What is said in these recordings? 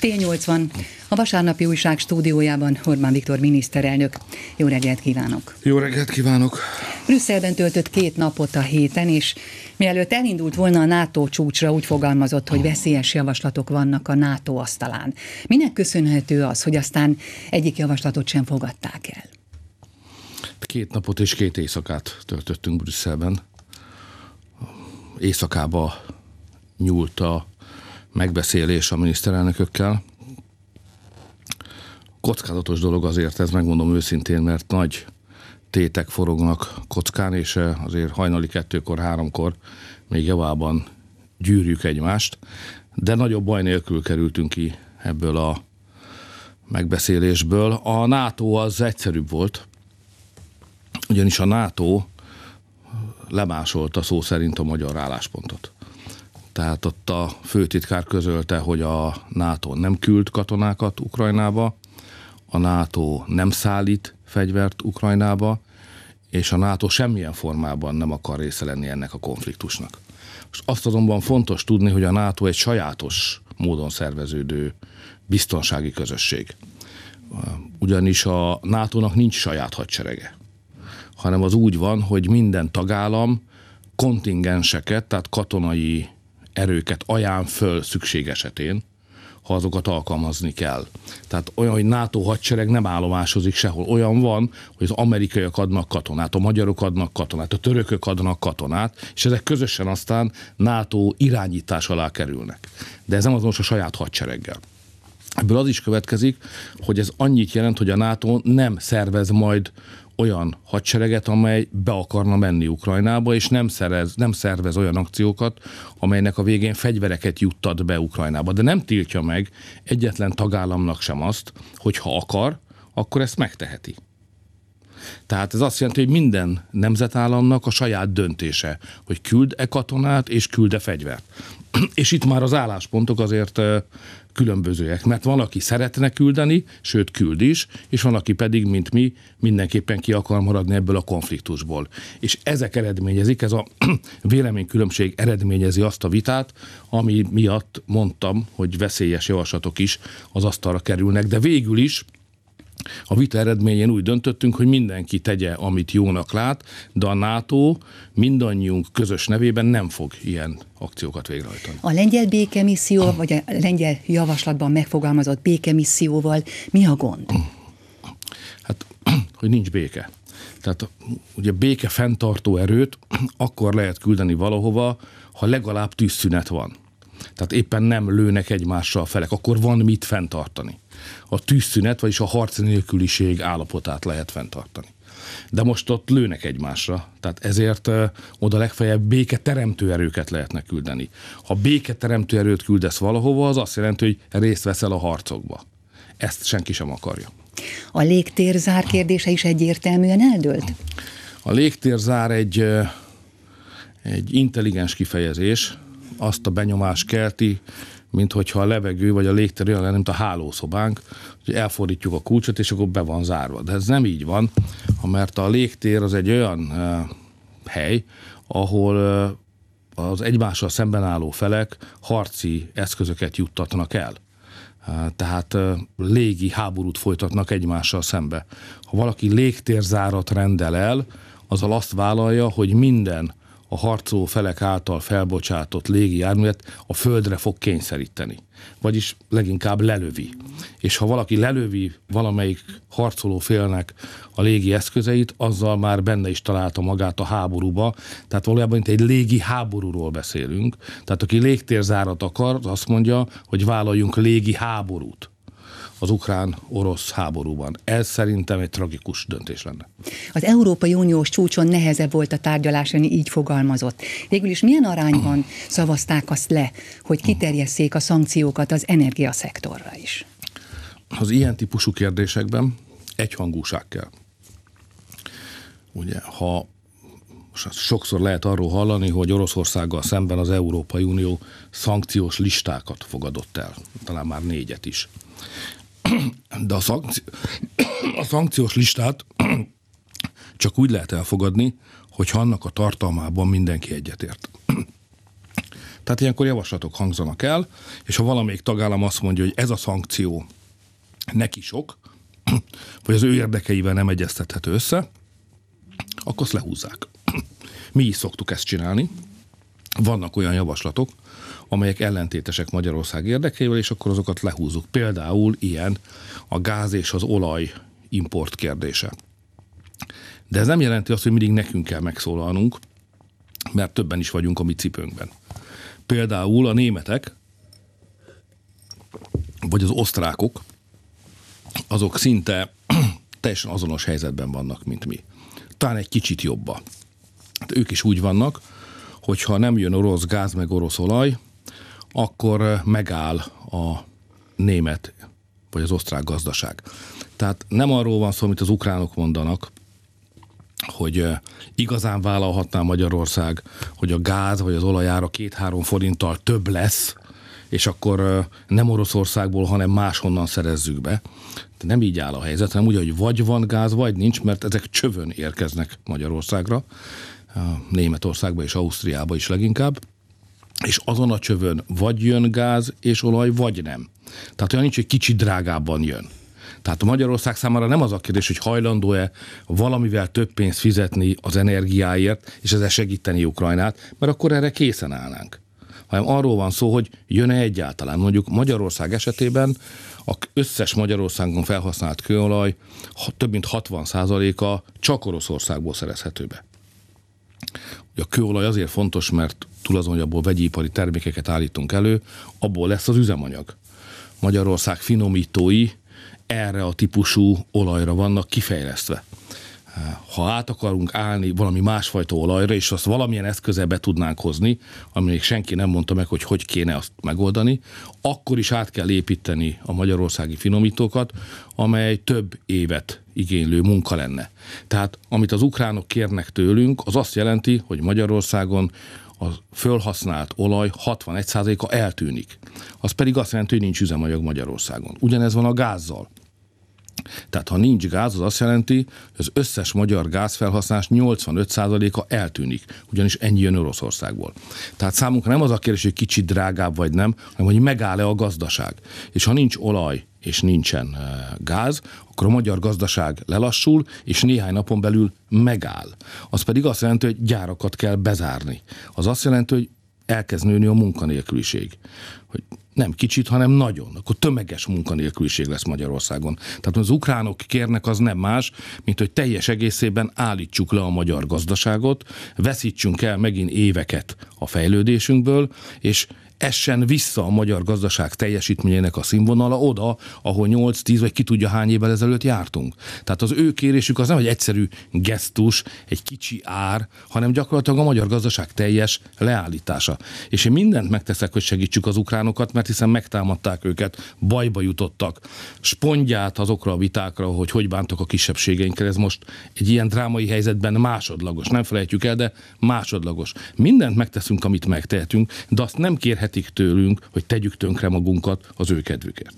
T80, a vasárnapi újság stúdiójában Orbán Viktor miniszterelnök. Jó reggelt kívánok! Jó reggelt kívánok! Brüsszelben töltött két napot a héten, és mielőtt elindult volna a NATO csúcsra, úgy fogalmazott, hogy veszélyes javaslatok vannak a NATO asztalán. Minek köszönhető az, hogy aztán egyik javaslatot sem fogadták el? Két napot és két éjszakát töltöttünk Brüsszelben. Éjszakába nyúlt a megbeszélés a miniszterelnökökkel. Kockázatos dolog azért, ez megmondom őszintén, mert nagy tétek forognak kockán, és eh, azért hajnali kettőkor, háromkor még javában gyűrjük egymást, de nagyobb baj nélkül kerültünk ki ebből a megbeszélésből. A NATO az egyszerűbb volt, ugyanis a NATO lemásolta szó szerint a magyar álláspontot. Tehát ott a főtitkár közölte, hogy a NATO nem küld katonákat Ukrajnába, a NATO nem szállít fegyvert Ukrajnába, és a NATO semmilyen formában nem akar része lenni ennek a konfliktusnak. Most azt azonban fontos tudni, hogy a NATO egy sajátos módon szerveződő biztonsági közösség. Ugyanis a NATO-nak nincs saját hadserege, hanem az úgy van, hogy minden tagállam kontingenseket, tehát katonai erőket ajánl föl szükség esetén, ha azokat alkalmazni kell. Tehát olyan, hogy NATO hadsereg nem állomásozik sehol. Olyan van, hogy az amerikaiak adnak katonát, a magyarok adnak katonát, a törökök adnak katonát, és ezek közösen aztán NATO irányítás alá kerülnek. De ez nem azonos a saját hadsereggel. Ebből az is következik, hogy ez annyit jelent, hogy a NATO nem szervez majd olyan hadsereget, amely be akarna menni Ukrajnába, és nem, szerez, nem szervez olyan akciókat, amelynek a végén fegyvereket juttat be Ukrajnába. De nem tiltja meg egyetlen tagállamnak sem azt, hogy ha akar, akkor ezt megteheti. Tehát ez azt jelenti, hogy minden nemzetállamnak a saját döntése, hogy küld-e katonát és küld-e fegyvert. és itt már az álláspontok azért különbözőek, mert van, aki szeretne küldeni, sőt küld is, és van, aki pedig, mint mi, mindenképpen ki akar maradni ebből a konfliktusból. És ezek eredményezik, ez a véleménykülönbség eredményezi azt a vitát, ami miatt mondtam, hogy veszélyes javaslatok is az asztalra kerülnek, de végül is a vita eredményén úgy döntöttünk, hogy mindenki tegye, amit jónak lát, de a NATO mindannyiunk közös nevében nem fog ilyen akciókat végrehajtani. A lengyel békemisszió, vagy a lengyel javaslatban megfogalmazott békemisszióval mi a gond? Hát, hogy nincs béke. Tehát ugye béke fenntartó erőt akkor lehet küldeni valahova, ha legalább tűzszünet van. Tehát éppen nem lőnek egymással a felek, akkor van mit fenntartani a tűzszünet, vagyis a harc nélküliség állapotát lehet fenntartani. De most ott lőnek egymásra, tehát ezért oda legfeljebb béke teremtő erőket lehetne küldeni. Ha béke teremtő erőt küldesz valahova, az azt jelenti, hogy részt veszel a harcokba. Ezt senki sem akarja. A légtérzár kérdése is egyértelműen eldőlt? A légtérzár egy, egy intelligens kifejezés, azt a benyomást kelti, mint hogyha a levegő vagy a légtér olyan lenne, mint a hálószobánk, hogy elfordítjuk a kulcsot, és akkor be van zárva. De ez nem így van, mert a légtér az egy olyan hely, ahol uh, az egymással szemben álló felek harci eszközöket juttatnak el. Tehát légi háborút folytatnak egymással szembe. Ha valaki légtérzárat rendel el, azzal azt vállalja, hogy minden a harcoló felek által felbocsátott légi járművet a földre fog kényszeríteni. Vagyis leginkább lelövi. És ha valaki lelövi valamelyik harcoló félnek a légi eszközeit, azzal már benne is találta magát a háborúba. Tehát valójában itt egy légi háborúról beszélünk. Tehát aki légtérzárat akar, az azt mondja, hogy vállaljunk légi háborút az ukrán-orosz háborúban. Ez szerintem egy tragikus döntés lenne. Az Európai Uniós csúcson nehezebb volt a tárgyalás, így fogalmazott. Végül is milyen arányban szavazták azt le, hogy kiterjesszék a szankciókat az energiaszektorra is? Az ilyen típusú kérdésekben egyhangúság kell. Ugye, ha sokszor lehet arról hallani, hogy Oroszországgal szemben az Európai Unió szankciós listákat fogadott el, talán már négyet is. De a, szankci... a szankciós listát csak úgy lehet elfogadni, hogyha annak a tartalmában mindenki egyetért. Tehát ilyenkor javaslatok hangzanak el, és ha valamelyik tagállam azt mondja, hogy ez a szankció neki sok, vagy az ő érdekeivel nem egyeztethető össze, akkor azt lehúzzák. Mi is szoktuk ezt csinálni. Vannak olyan javaslatok, amelyek ellentétesek Magyarország érdekeivel, és akkor azokat lehúzzuk. Például ilyen a gáz és az olaj import kérdése. De ez nem jelenti azt, hogy mindig nekünk kell megszólalnunk, mert többen is vagyunk a mi cipőnkben. Például a németek, vagy az osztrákok, azok szinte teljesen azonos helyzetben vannak, mint mi. Talán egy kicsit jobba. Hát ők is úgy vannak, hogyha nem jön orosz gáz meg orosz olaj, akkor megáll a német vagy az osztrák gazdaság. Tehát nem arról van szó, amit az ukránok mondanak, hogy igazán vállalhatná Magyarország, hogy a gáz vagy az olajára két-három forinttal több lesz, és akkor nem Oroszországból, hanem máshonnan szerezzük be. De nem így áll a helyzet, hanem úgy, hogy vagy van gáz, vagy nincs, mert ezek csövön érkeznek Magyarországra, Németországba és Ausztriába is leginkább, és azon a csövön vagy jön gáz és olaj, vagy nem. Tehát olyan nincs, hogy kicsit drágábban jön. Tehát a Magyarország számára nem az a kérdés, hogy hajlandó-e valamivel több pénzt fizetni az energiáért, és ezzel segíteni Ukrajnát, mert akkor erre készen állnánk. Hanem arról van szó, hogy jön-e egyáltalán. Mondjuk Magyarország esetében a összes Magyarországon felhasznált kőolaj több mint 60%-a csak Oroszországból szerezhető be. A kőolaj azért fontos, mert abból vegyipari termékeket állítunk elő, abból lesz az üzemanyag. Magyarország finomítói erre a típusú olajra vannak kifejlesztve. Ha át akarunk állni valami másfajta olajra, és azt valamilyen eszközzel be tudnánk hozni, ami senki nem mondta meg, hogy hogy kéne azt megoldani, akkor is át kell építeni a magyarországi finomítókat, amely több évet igénylő munka lenne. Tehát amit az ukránok kérnek tőlünk, az azt jelenti, hogy Magyarországon a fölhasznált olaj 61%-a eltűnik. Az pedig azt jelenti, hogy nincs üzemanyag Magyarországon. Ugyanez van a gázzal. Tehát ha nincs gáz, az azt jelenti, hogy az összes magyar gázfelhasználás 85%-a eltűnik, ugyanis ennyi jön Oroszországból. Tehát számunkra nem az a kérdés, hogy kicsit drágább vagy nem, hanem hogy megáll-e a gazdaság. És ha nincs olaj és nincsen eh, gáz, akkor a magyar gazdaság lelassul, és néhány napon belül megáll. Az pedig azt jelenti, hogy gyárakat kell bezárni. Az azt jelenti, hogy elkezd nőni a munkanélküliség. Hogy nem kicsit, hanem nagyon. Akkor tömeges munkanélküliség lesz Magyarországon. Tehát az ukránok kérnek az nem más, mint hogy teljes egészében állítsuk le a magyar gazdaságot, veszítsünk el megint éveket a fejlődésünkből, és essen vissza a magyar gazdaság teljesítményének a színvonala oda, ahol 8-10 vagy ki tudja hány évvel ezelőtt jártunk. Tehát az ő kérésük az nem egy egyszerű gesztus, egy kicsi ár, hanem gyakorlatilag a magyar gazdaság teljes leállítása. És én mindent megteszek, hogy segítsük az ukránokat, mert hiszen megtámadták őket, bajba jutottak. Spondját azokra a vitákra, hogy hogy bántak a kisebbségeinkkel, ez most egy ilyen drámai helyzetben másodlagos. Nem felejtjük el, de másodlagos. Mindent megteszünk, amit megtehetünk, de azt nem kérhet kérhetik tőlünk, hogy tegyük tönkre magunkat az ő kedvükért.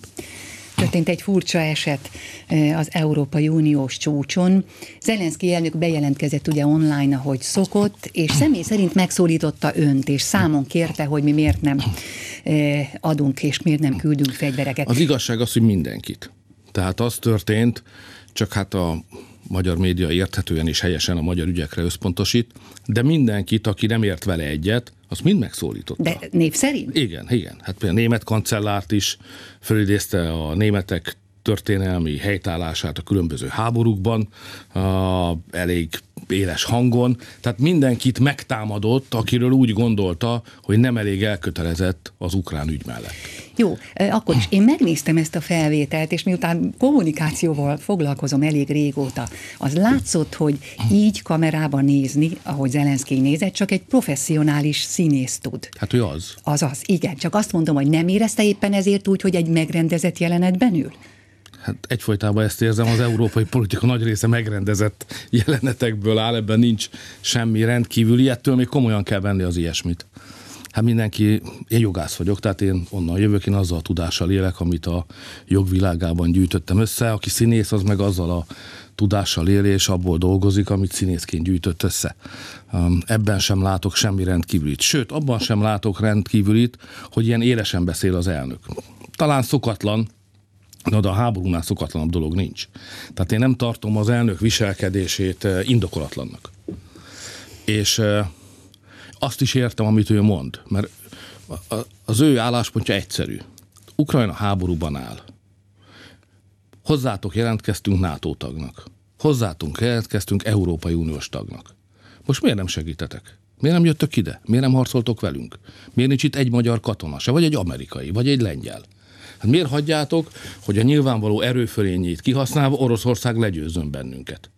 Történt egy furcsa eset eh, az Európai Uniós csúcson. Zelenszky elnök bejelentkezett ugye online, ahogy szokott, és személy szerint megszólította önt, és számon kérte, hogy mi miért nem eh, adunk, és miért nem küldünk fegyvereket. Az igazság az, hogy mindenkit. Tehát az történt, csak hát a magyar média érthetően és helyesen a magyar ügyekre összpontosít, de mindenkit, aki nem ért vele egyet, azt mind megszólította. De név szerint? Igen, igen. Hát például a német kancellárt is fölidézte a németek történelmi helytállását a különböző háborúkban, a, elég éles hangon, tehát mindenkit megtámadott, akiről úgy gondolta, hogy nem elég elkötelezett az ukrán ügy mellett. Jó, akkor is én megnéztem ezt a felvételt, és miután kommunikációval foglalkozom elég régóta, az látszott, hogy így kamerában nézni, ahogy Zelenszky nézett, csak egy professzionális színész tud. Hát ő az. Az az, igen. Csak azt mondom, hogy nem érezte éppen ezért úgy, hogy egy megrendezett jelenetben ül? Hát egyfolytában ezt érzem, az európai politika nagy része megrendezett jelenetekből áll, ebben nincs semmi rendkívüli, ettől még komolyan kell venni az ilyesmit. Hát mindenki, én jogász vagyok, tehát én onnan jövök, én azzal a tudással élek, amit a jogvilágában gyűjtöttem össze. Aki színész, az meg azzal a tudással él, és abból dolgozik, amit színészként gyűjtött össze. Um, ebben sem látok semmi rendkívülit. Sőt, abban sem látok rendkívülit, hogy ilyen élesen beszél az elnök. Talán szokatlan, de a háborúnál szokatlanabb dolog nincs. Tehát én nem tartom az elnök viselkedését eh, indokolatlannak. És eh, azt is értem, amit ő mond, mert az ő álláspontja egyszerű. Ukrajna háborúban áll. Hozzátok jelentkeztünk NATO tagnak. Hozzátunk jelentkeztünk Európai Uniós tagnak. Most miért nem segítetek? Miért nem jöttök ide? Miért nem harcoltok velünk? Miért nincs itt egy magyar katona se, vagy egy amerikai, vagy egy lengyel? Hát miért hagyjátok, hogy a nyilvánvaló erőfölényét kihasználva Oroszország legyőzön bennünket?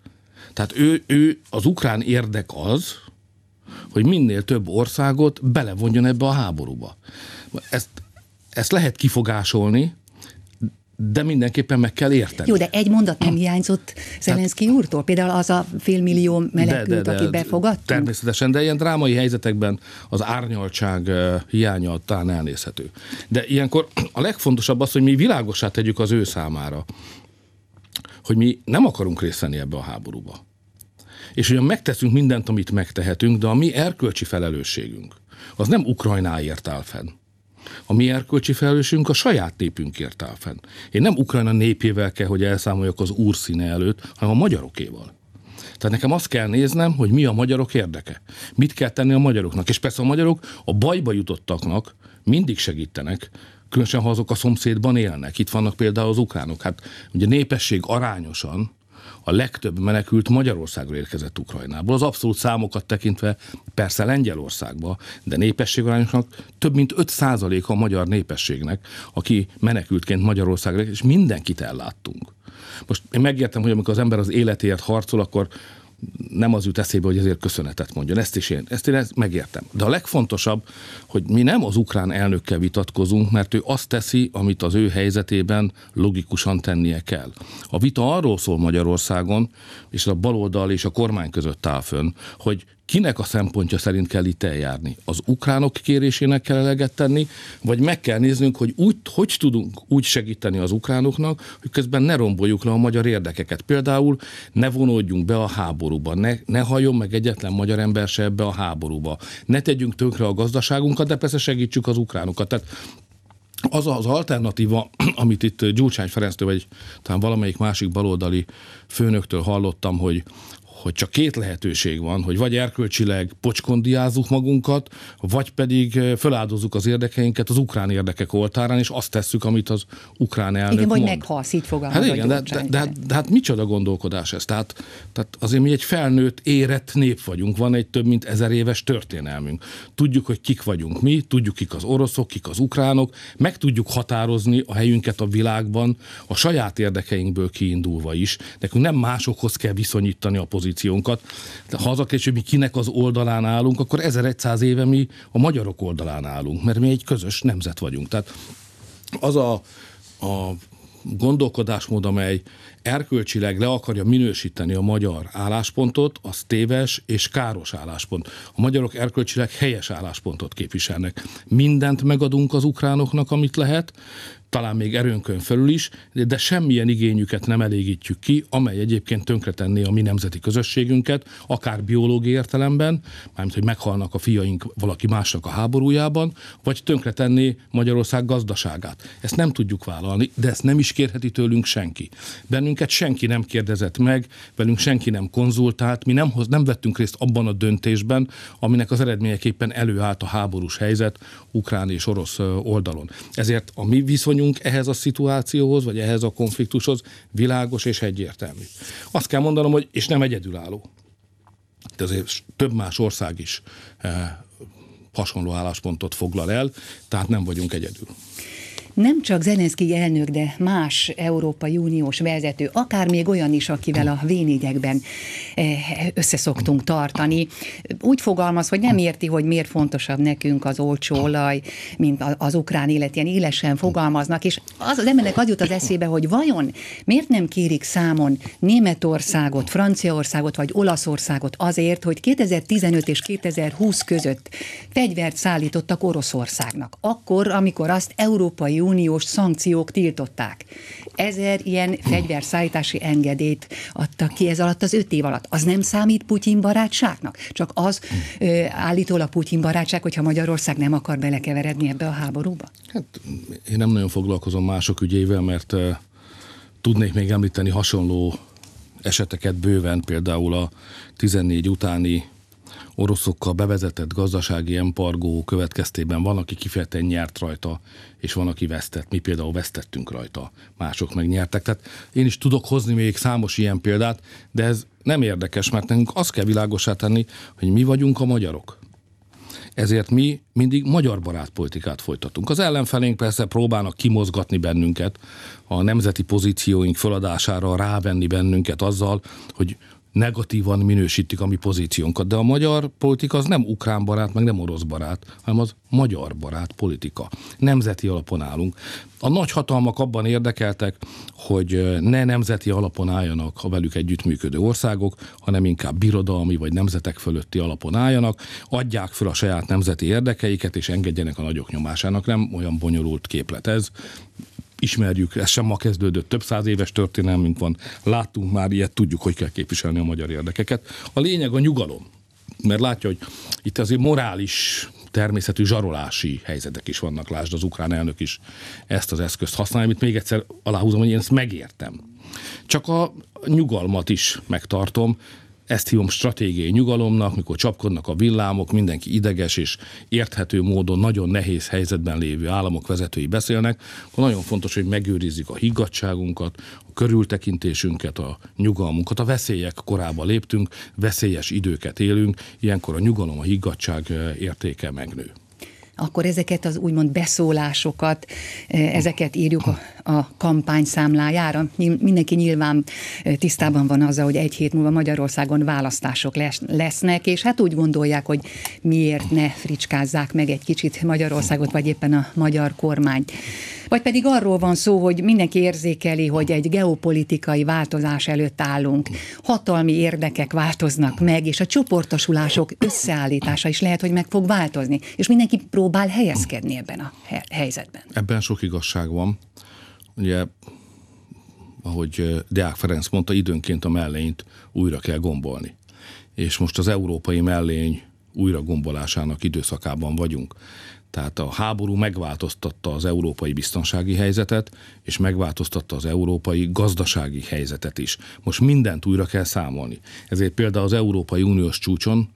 Tehát ő, ő az ukrán érdek az, hogy minél több országot belevonjon ebbe a háborúba. Ezt, ezt lehet kifogásolni, de mindenképpen meg kell érteni. Jó, de egy mondat nem hiányzott Zelenszky úrtól? Például az a félmillió menekült, de, de, de, aki befogadt? Természetesen, de ilyen drámai helyzetekben az árnyaltság hiánya talán elnézhető. De ilyenkor a legfontosabb az, hogy mi világosá tegyük az ő számára, hogy mi nem akarunk részt venni ebbe a háborúba. És ugyan megteszünk mindent, amit megtehetünk, de a mi erkölcsi felelősségünk, az nem Ukrajnáért áll fenn a mi erkölcsi felelősségünk a saját népünkért áll fenn. Én nem Ukrajna népével kell, hogy elszámoljak az úr színe előtt, hanem a magyarokéval. Tehát nekem azt kell néznem, hogy mi a magyarok érdeke. Mit kell tenni a magyaroknak. És persze a magyarok a bajba jutottaknak mindig segítenek, különösen ha azok a szomszédban élnek. Itt vannak például az ukránok. Hát ugye népesség arányosan a legtöbb menekült Magyarországra érkezett Ukrajnából. Az abszolút számokat tekintve persze Lengyelországba, de népességarányosnak több mint 5 a magyar népességnek, aki menekültként Magyarországra, és mindenkit elláttunk. Most én megértem, hogy amikor az ember az életéért harcol, akkor nem az jut eszébe, hogy ezért köszönetet mondjon. Ezt is én, ezt én ezt megértem. De a legfontosabb, hogy mi nem az ukrán elnökkel vitatkozunk, mert ő azt teszi, amit az ő helyzetében logikusan tennie kell. A vita arról szól Magyarországon, és a baloldal és a kormány között áll fönn, hogy kinek a szempontja szerint kell itt eljárni? Az ukránok kérésének kell eleget tenni, vagy meg kell néznünk, hogy úgy, hogy tudunk úgy segíteni az ukránoknak, hogy közben ne romboljuk le a magyar érdekeket. Például ne vonódjunk be a háborúba, ne, ne halljon meg egyetlen magyar ember se ebbe a háborúba, ne tegyünk tönkre a gazdaságunkat, de persze segítsük az ukránokat. Tehát az az alternatíva, amit itt Gyurcsány Ferenctől, vagy talán valamelyik másik baloldali főnöktől hallottam, hogy hogy csak két lehetőség van, hogy vagy erkölcsileg pocskondiázzuk magunkat, vagy pedig feláldozzuk az érdekeinket az ukrán érdekek oltárán, és azt tesszük, amit az ukrán elnök Igen, vagy mond. meghalsz, így fogalmaz hát igen, de, de, de, de, de, hát micsoda gondolkodás ez? Tehát, tehát azért mi egy felnőtt, érett nép vagyunk, van egy több mint ezer éves történelmünk. Tudjuk, hogy kik vagyunk mi, tudjuk, kik az oroszok, kik az ukránok, meg tudjuk határozni a helyünket a világban a saját érdekeinkből kiindulva is. Nekünk nem másokhoz kell viszonyítani a pozíciót pozíciónkat. Ha az a kérdés, hogy mi kinek az oldalán állunk, akkor 1100 éve mi a magyarok oldalán állunk, mert mi egy közös nemzet vagyunk. Tehát az a, a gondolkodásmód, amely erkölcsileg le akarja minősíteni a magyar álláspontot, az téves és káros álláspont. A magyarok erkölcsileg helyes álláspontot képviselnek. Mindent megadunk az ukránoknak, amit lehet, talán még erőnkön felül is, de semmilyen igényüket nem elégítjük ki, amely egyébként tönkretenné a mi nemzeti közösségünket, akár biológiai értelemben, mármint, hogy meghalnak a fiaink valaki másnak a háborújában, vagy tönkretenné Magyarország gazdaságát. Ezt nem tudjuk vállalni, de ezt nem is kérheti tőlünk senki. Bennünket senki nem kérdezett meg, velünk senki nem konzultált, mi nem, hoz, nem vettünk részt abban a döntésben, aminek az eredményeképpen előállt a háborús helyzet ukrán és orosz oldalon. Ezért a mi viszonyunk viszonyunk ehhez a szituációhoz, vagy ehhez a konfliktushoz világos és egyértelmű. Azt kell mondanom, hogy és nem egyedülálló. De azért több más ország is eh, hasonló álláspontot foglal el, tehát nem vagyunk egyedül nem csak Zelenszky elnök, de más Európai Uniós vezető, akár még olyan is, akivel a v összeszoktunk tartani. Úgy fogalmaz, hogy nem érti, hogy miért fontosabb nekünk az olcsó olaj, mint az ukrán élet, ilyen élesen fogalmaznak, és az az embernek az jut az eszébe, hogy vajon miért nem kérik számon Németországot, Franciaországot vagy Olaszországot azért, hogy 2015 és 2020 között fegyvert szállítottak Oroszországnak. Akkor, amikor azt Európai Uniós szankciók tiltották. Ezer ilyen fegyverszállítási engedélyt adtak ki ez alatt az öt év alatt. Az nem számít Putyin barátságnak? Csak az ö, állítólag Putyin barátság, hogyha Magyarország nem akar belekeveredni ebbe a háborúba? Hát én nem nagyon foglalkozom mások ügyével, mert uh, tudnék még említeni hasonló eseteket bőven, például a 14 utáni oroszokkal bevezetett gazdasági embargó következtében van, aki kifejezetten nyert rajta, és van, aki vesztett. Mi például vesztettünk rajta, mások meg nyertek. Tehát én is tudok hozni még számos ilyen példát, de ez nem érdekes, mert nekünk azt kell világosá tenni, hogy mi vagyunk a magyarok. Ezért mi mindig magyar barát politikát folytatunk. Az ellenfelénk persze próbálnak kimozgatni bennünket, a nemzeti pozícióink feladására rávenni bennünket azzal, hogy negatívan minősítik a mi pozíciónkat. De a magyar politika az nem ukrán barát, meg nem orosz barát, hanem az magyar barát politika. Nemzeti alapon állunk. A nagy hatalmak abban érdekeltek, hogy ne nemzeti alapon álljanak a velük együttműködő országok, hanem inkább birodalmi vagy nemzetek fölötti alapon álljanak, adják fel a saját nemzeti érdekeiket, és engedjenek a nagyok nyomásának. Nem olyan bonyolult képlet ez ismerjük, ez sem ma kezdődött, több száz éves történelmünk van, láttunk már ilyet, tudjuk, hogy kell képviselni a magyar érdekeket. A lényeg a nyugalom, mert látja, hogy itt azért morális természetű zsarolási helyzetek is vannak, lásd az ukrán elnök is ezt az eszközt használja, amit még egyszer aláhúzom, hogy én ezt megértem. Csak a nyugalmat is megtartom, ezt hívom stratégiai nyugalomnak, mikor csapkodnak a villámok, mindenki ideges és érthető módon nagyon nehéz helyzetben lévő államok vezetői beszélnek, akkor nagyon fontos, hogy megőrizzük a higgadságunkat, a körültekintésünket, a nyugalmunkat. A veszélyek korába léptünk, veszélyes időket élünk, ilyenkor a nyugalom, a higgadság eh, értéke megnő akkor ezeket az úgymond beszólásokat, eh, ezeket írjuk a, kampány számlájára. Mindenki nyilván tisztában van azzal, hogy egy hét múlva Magyarországon választások lesznek, és hát úgy gondolják, hogy miért ne fricskázzák meg egy kicsit Magyarországot, vagy éppen a magyar kormányt. Vagy pedig arról van szó, hogy mindenki érzékeli, hogy egy geopolitikai változás előtt állunk, hatalmi érdekek változnak meg, és a csoportosulások összeállítása is lehet, hogy meg fog változni, és mindenki próbál helyezkedni ebben a helyzetben. Ebben sok igazság van. Ugye ahogy Deák Ferenc mondta, időnként a mellényt újra kell gombolni. És most az európai mellény újra gombolásának időszakában vagyunk. Tehát a háború megváltoztatta az európai biztonsági helyzetet, és megváltoztatta az európai gazdasági helyzetet is. Most mindent újra kell számolni. Ezért például az Európai Uniós csúcson,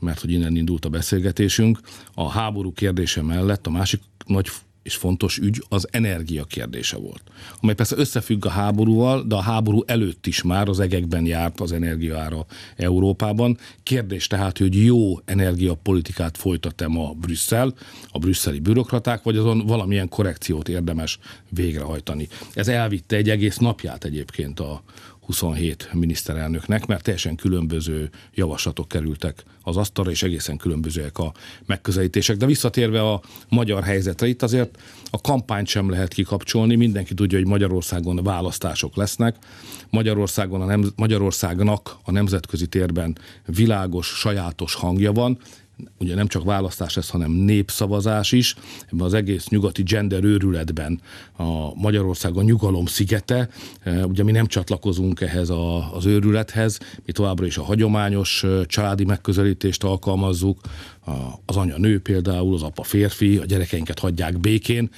mert hogy innen indult a beszélgetésünk, a háború kérdése mellett a másik nagy és fontos ügy az energia kérdése volt. Amely persze összefügg a háborúval, de a háború előtt is már az egekben járt az energiaára Európában. Kérdés tehát, hogy jó energiapolitikát folytat-e ma Brüsszel, a brüsszeli bürokraták, vagy azon valamilyen korrekciót érdemes végrehajtani. Ez elvitte egy egész napját egyébként a, 27 miniszterelnöknek, mert teljesen különböző javaslatok kerültek az asztalra, és egészen különbözőek a megközelítések. De visszatérve a magyar helyzetre, itt azért a kampányt sem lehet kikapcsolni, mindenki tudja, hogy Magyarországon választások lesznek. Magyarországon a nem, Magyarországnak a nemzetközi térben világos, sajátos hangja van, ugye nem csak választás lesz, hanem népszavazás is. Ebben az egész nyugati gender őrületben a Magyarország a nyugalom szigete. E, ugye mi nem csatlakozunk ehhez a, az őrülethez, mi továbbra is a hagyományos e, családi megközelítést alkalmazzuk, az anya nő például, az apa férfi, a gyerekeinket hagyják békén.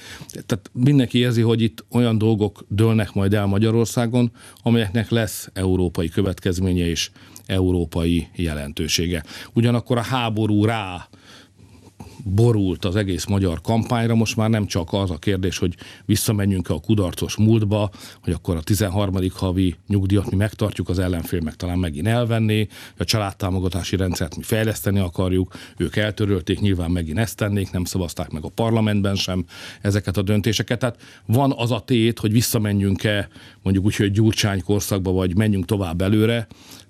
Tehát mindenki érzi, hogy itt olyan dolgok dőlnek majd el Magyarországon, amelyeknek lesz európai következménye és európai jelentősége. Ugyanakkor a háború rá borult az egész magyar kampányra, most már nem csak az a kérdés, hogy visszamenjünk-e a kudarcos múltba, hogy akkor a 13. havi nyugdíjat mi megtartjuk, az ellenfél meg talán megint elvenné, a családtámogatási rendszert mi fejleszteni akarjuk, ők eltörölték, nyilván megint ezt tennék, nem szavazták meg a parlamentben sem ezeket a döntéseket. Tehát van az a tét, hogy visszamenjünk-e mondjuk úgy, hogy Gyurcsány korszakba, vagy menjünk tovább előre,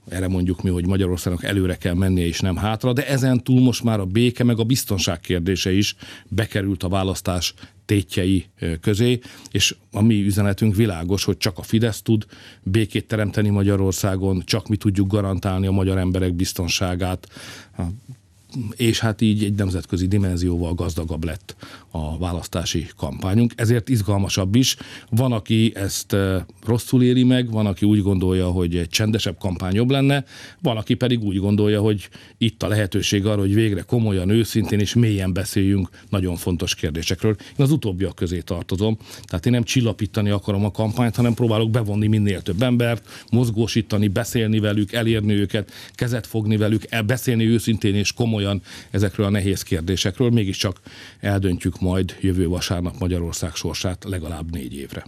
erre mondjuk mi, hogy Magyarországnak előre kell mennie és nem hátra, de ezen túl most már a béke meg a biztonság kérdése is bekerült a választás tétjei közé, és a mi üzenetünk világos, hogy csak a Fidesz tud békét teremteni Magyarországon, csak mi tudjuk garantálni a magyar emberek biztonságát, és hát így egy nemzetközi dimenzióval gazdagabb lett a választási kampányunk. Ezért izgalmasabb is. Van, aki ezt rosszul éri meg, van, aki úgy gondolja, hogy egy csendesebb kampány jobb lenne, van, aki pedig úgy gondolja, hogy itt a lehetőség arra, hogy végre komolyan, őszintén és mélyen beszéljünk nagyon fontos kérdésekről. Én az utóbbiak közé tartozom, tehát én nem csillapítani akarom a kampányt, hanem próbálok bevonni minél több embert, mozgósítani, beszélni velük, elérni őket, kezet fogni velük, beszélni őszintén és komolyan ezekről a nehéz kérdésekről, mégiscsak eldöntjük majd jövő vasárnap Magyarország sorsát legalább négy évre.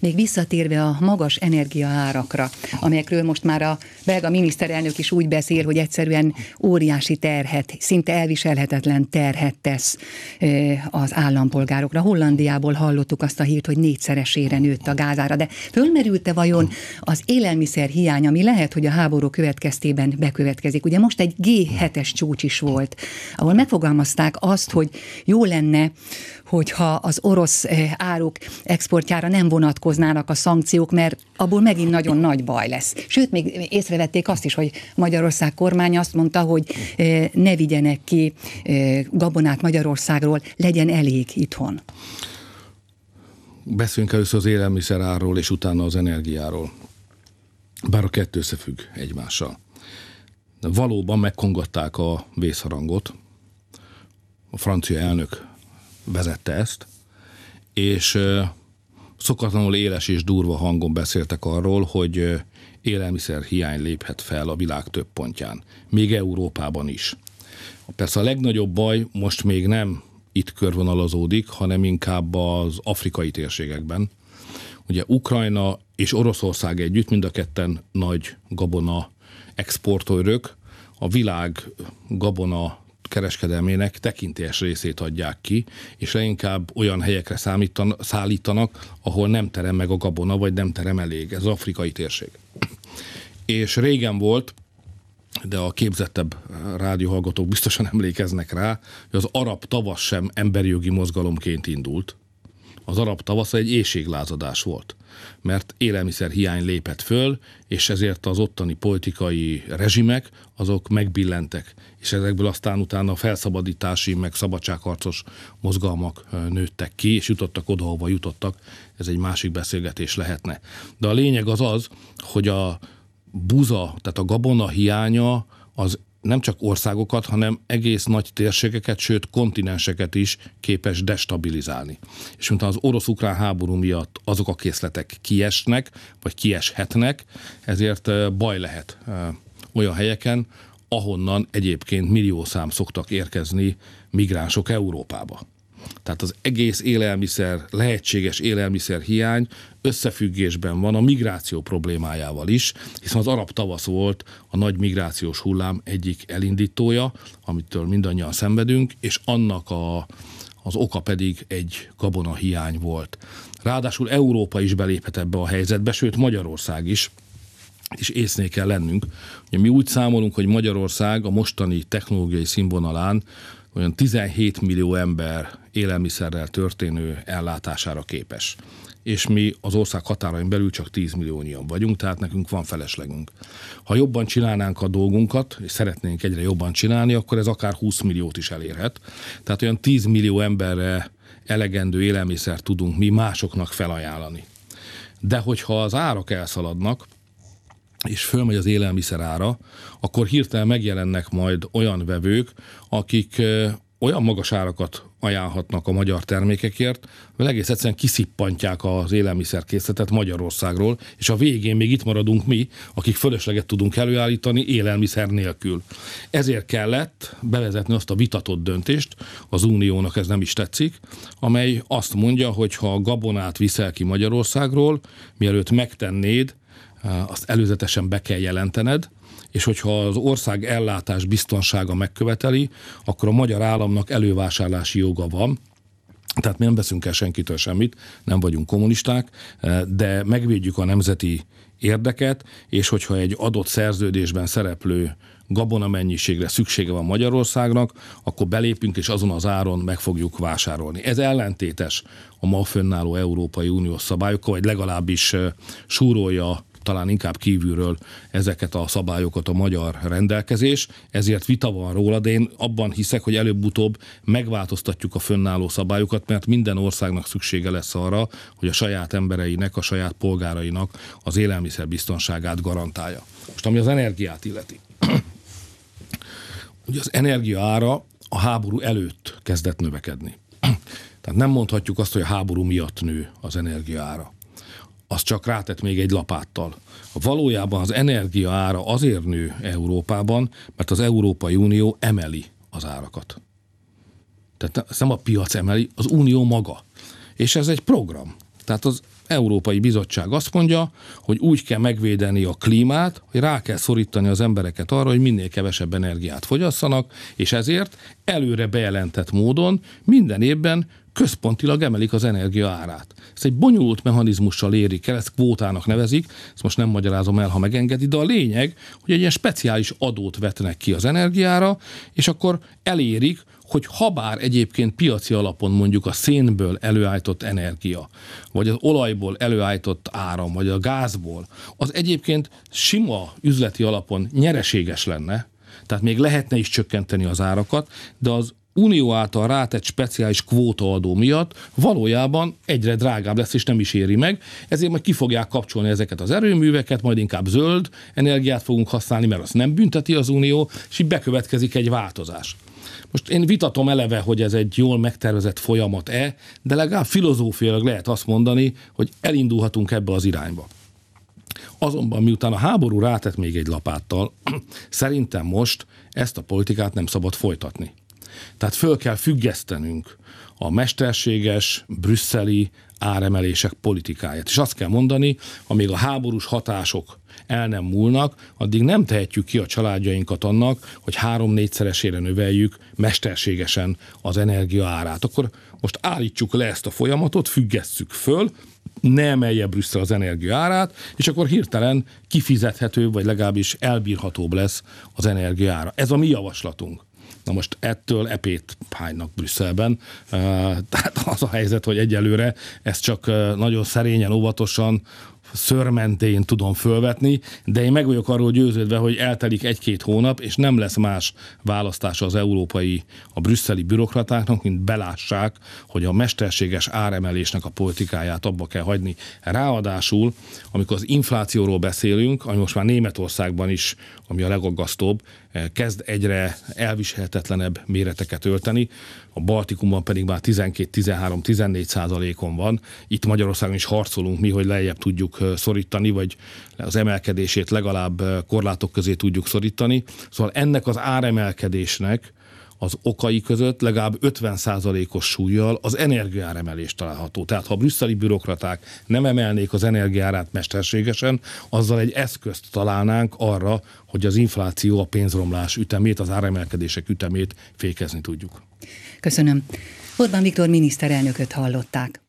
Még visszatérve a magas energiaárakra, amelyekről most már a belga miniszterelnök is úgy beszél, hogy egyszerűen óriási terhet, szinte elviselhetetlen terhet tesz az állampolgárokra. Hollandiából hallottuk azt a hírt, hogy négyszeresére nőtt a gázára, de fölmerült-e vajon az élelmiszer hiány, ami lehet, hogy a háború következtében bekövetkezik? Ugye most egy G7-es csúcs is volt, ahol megfogalmazták azt, hogy jó lenne, hogyha az orosz eh, áruk exportjára nem vonatkoznának a szankciók, mert abból megint nagyon nagy baj lesz. Sőt, még észrevették azt is, hogy Magyarország kormány azt mondta, hogy eh, ne vigyenek ki eh, gabonát Magyarországról, legyen elég itthon. Beszéljünk először az élelmiszerárról, és utána az energiáról. Bár a kettő összefügg egymással. Valóban megkongatták a vészharangot, a francia elnök vezette ezt, és szokatlanul éles és durva hangon beszéltek arról, hogy élelmiszer hiány léphet fel a világ több pontján, még Európában is. Persze a legnagyobb baj most még nem itt körvonalazódik, hanem inkább az afrikai térségekben. Ugye Ukrajna és Oroszország együtt mind a ketten nagy gabona exportőrök, a világ gabona kereskedelmének tekintélyes részét adják ki, és leginkább olyan helyekre számítan, szállítanak, ahol nem terem meg a gabona, vagy nem terem elég. Ez az afrikai térség. És régen volt, de a képzettebb rádióhallgatók biztosan emlékeznek rá, hogy az arab tavasz sem emberi jogi mozgalomként indult. Az arab tavasz egy éjséglázadás volt mert élelmiszer hiány lépett föl, és ezért az ottani politikai rezsimek azok megbillentek, és ezekből aztán utána felszabadítási, meg szabadságharcos mozgalmak nőttek ki, és jutottak oda, ahova jutottak. Ez egy másik beszélgetés lehetne. De a lényeg az az, hogy a buza, tehát a gabona hiánya az nem csak országokat, hanem egész nagy térségeket, sőt kontinenseket is képes destabilizálni. És mint az orosz-ukrán háború miatt azok a készletek kiesnek, vagy kieshetnek, ezért baj lehet olyan helyeken, ahonnan egyébként milliószám szoktak érkezni migránsok Európába. Tehát az egész élelmiszer, lehetséges élelmiszer hiány összefüggésben van a migráció problémájával is, hiszen az arab tavasz volt a nagy migrációs hullám egyik elindítója, amitől mindannyian szenvedünk, és annak a, az oka pedig egy gabona hiány volt. Ráadásul Európa is beléphet ebbe a helyzetbe, sőt Magyarország is, és észné kell lennünk. Ugye mi úgy számolunk, hogy Magyarország a mostani technológiai színvonalán olyan 17 millió ember élelmiszerrel történő ellátására képes. És mi az ország határain belül csak 10 milliónyian vagyunk, tehát nekünk van feleslegünk. Ha jobban csinálnánk a dolgunkat, és szeretnénk egyre jobban csinálni, akkor ez akár 20 milliót is elérhet. Tehát olyan 10 millió emberre elegendő élelmiszert tudunk mi másoknak felajánlani. De hogyha az árak elszaladnak, és fölmegy az élelmiszer ára, akkor hirtelen megjelennek majd olyan vevők, akik olyan magas árakat ajánlhatnak a magyar termékekért, hogy egész egyszerűen kiszippantják az élelmiszerkészletet Magyarországról, és a végén még itt maradunk mi, akik fölösleget tudunk előállítani élelmiszer nélkül. Ezért kellett bevezetni azt a vitatott döntést, az Uniónak ez nem is tetszik, amely azt mondja, hogy ha a gabonát viszel ki Magyarországról, mielőtt megtennéd, azt előzetesen be kell jelentened, és hogyha az ország ellátás biztonsága megköveteli, akkor a magyar államnak elővásárlási joga van, tehát mi nem veszünk el senkitől semmit, nem vagyunk kommunisták, de megvédjük a nemzeti érdeket, és hogyha egy adott szerződésben szereplő gabona mennyiségre szüksége van Magyarországnak, akkor belépünk és azon az áron meg fogjuk vásárolni. Ez ellentétes a ma fönnálló Európai Uniós szabályokkal, vagy legalábbis súrolja talán inkább kívülről ezeket a szabályokat a magyar rendelkezés, ezért vita van róla, de én abban hiszek, hogy előbb-utóbb megváltoztatjuk a fönnálló szabályokat, mert minden országnak szüksége lesz arra, hogy a saját embereinek, a saját polgárainak az élelmiszerbiztonságát garantálja. Most ami az energiát illeti. Ugye az energia ára a háború előtt kezdett növekedni. Tehát nem mondhatjuk azt, hogy a háború miatt nő az energia ára az csak rátett még egy lapáttal. Valójában az energia ára azért nő Európában, mert az Európai Unió emeli az árakat. Tehát nem a piac emeli, az Unió maga. És ez egy program. Tehát az Európai Bizottság azt mondja, hogy úgy kell megvédeni a klímát, hogy rá kell szorítani az embereket arra, hogy minél kevesebb energiát fogyasszanak, és ezért előre bejelentett módon minden évben központilag emelik az energia árát. Ez egy bonyolult mechanizmussal érik el, ezt kvótának nevezik, ezt most nem magyarázom el, ha megengedi, de a lényeg, hogy egy ilyen speciális adót vetnek ki az energiára, és akkor elérik, hogy habár egyébként piaci alapon mondjuk a szénből előállított energia, vagy az olajból előállított áram, vagy a gázból, az egyébként sima üzleti alapon nyereséges lenne, tehát még lehetne is csökkenteni az árakat, de az unió által rátett speciális kvótaadó miatt valójában egyre drágább lesz, és nem is éri meg. Ezért majd ki fogják kapcsolni ezeket az erőműveket, majd inkább zöld energiát fogunk használni, mert azt nem bünteti az unió, és így bekövetkezik egy változás. Most én vitatom eleve, hogy ez egy jól megtervezett folyamat-e, de legalább filozófiailag lehet azt mondani, hogy elindulhatunk ebbe az irányba. Azonban miután a háború rátett még egy lapáttal, szerintem most ezt a politikát nem szabad folytatni. Tehát föl kell függesztenünk a mesterséges, brüsszeli áremelések politikáját. És azt kell mondani, amíg a háborús hatások el nem múlnak, addig nem tehetjük ki a családjainkat annak, hogy három-négyszeresére növeljük mesterségesen az energia árát. Akkor most állítsuk le ezt a folyamatot, függesszük föl, ne emelje Brüsszel az energia árát, és akkor hirtelen kifizethető, vagy legalábbis elbírhatóbb lesz az energia ára. Ez a mi javaslatunk. Na most ettől epét hánynak Brüsszelben. Tehát az a helyzet, hogy egyelőre ez csak nagyon szerényen, óvatosan szörmentén tudom fölvetni, de én meg vagyok arról győződve, hogy eltelik egy-két hónap, és nem lesz más választása az európai, a brüsszeli bürokratáknak, mint belássák, hogy a mesterséges áremelésnek a politikáját abba kell hagyni. Ráadásul, amikor az inflációról beszélünk, ami most már Németországban is, ami a legaggasztóbb, eh, kezd egyre elviselhetetlenebb méreteket ölteni, a Baltikumban pedig már 12-13-14 százalékon van. Itt Magyarországon is harcolunk mi, hogy lejjebb tudjuk szorítani, vagy az emelkedését legalább korlátok közé tudjuk szorítani. Szóval ennek az áremelkedésnek az okai között legalább 50%-os súlyjal az energiáremelés található. Tehát ha a brüsszeli bürokraták nem emelnék az energiárát mesterségesen, azzal egy eszközt találnánk arra, hogy az infláció, a pénzromlás ütemét, az áremelkedések ütemét fékezni tudjuk. Köszönöm. Orbán Viktor miniszterelnököt hallották.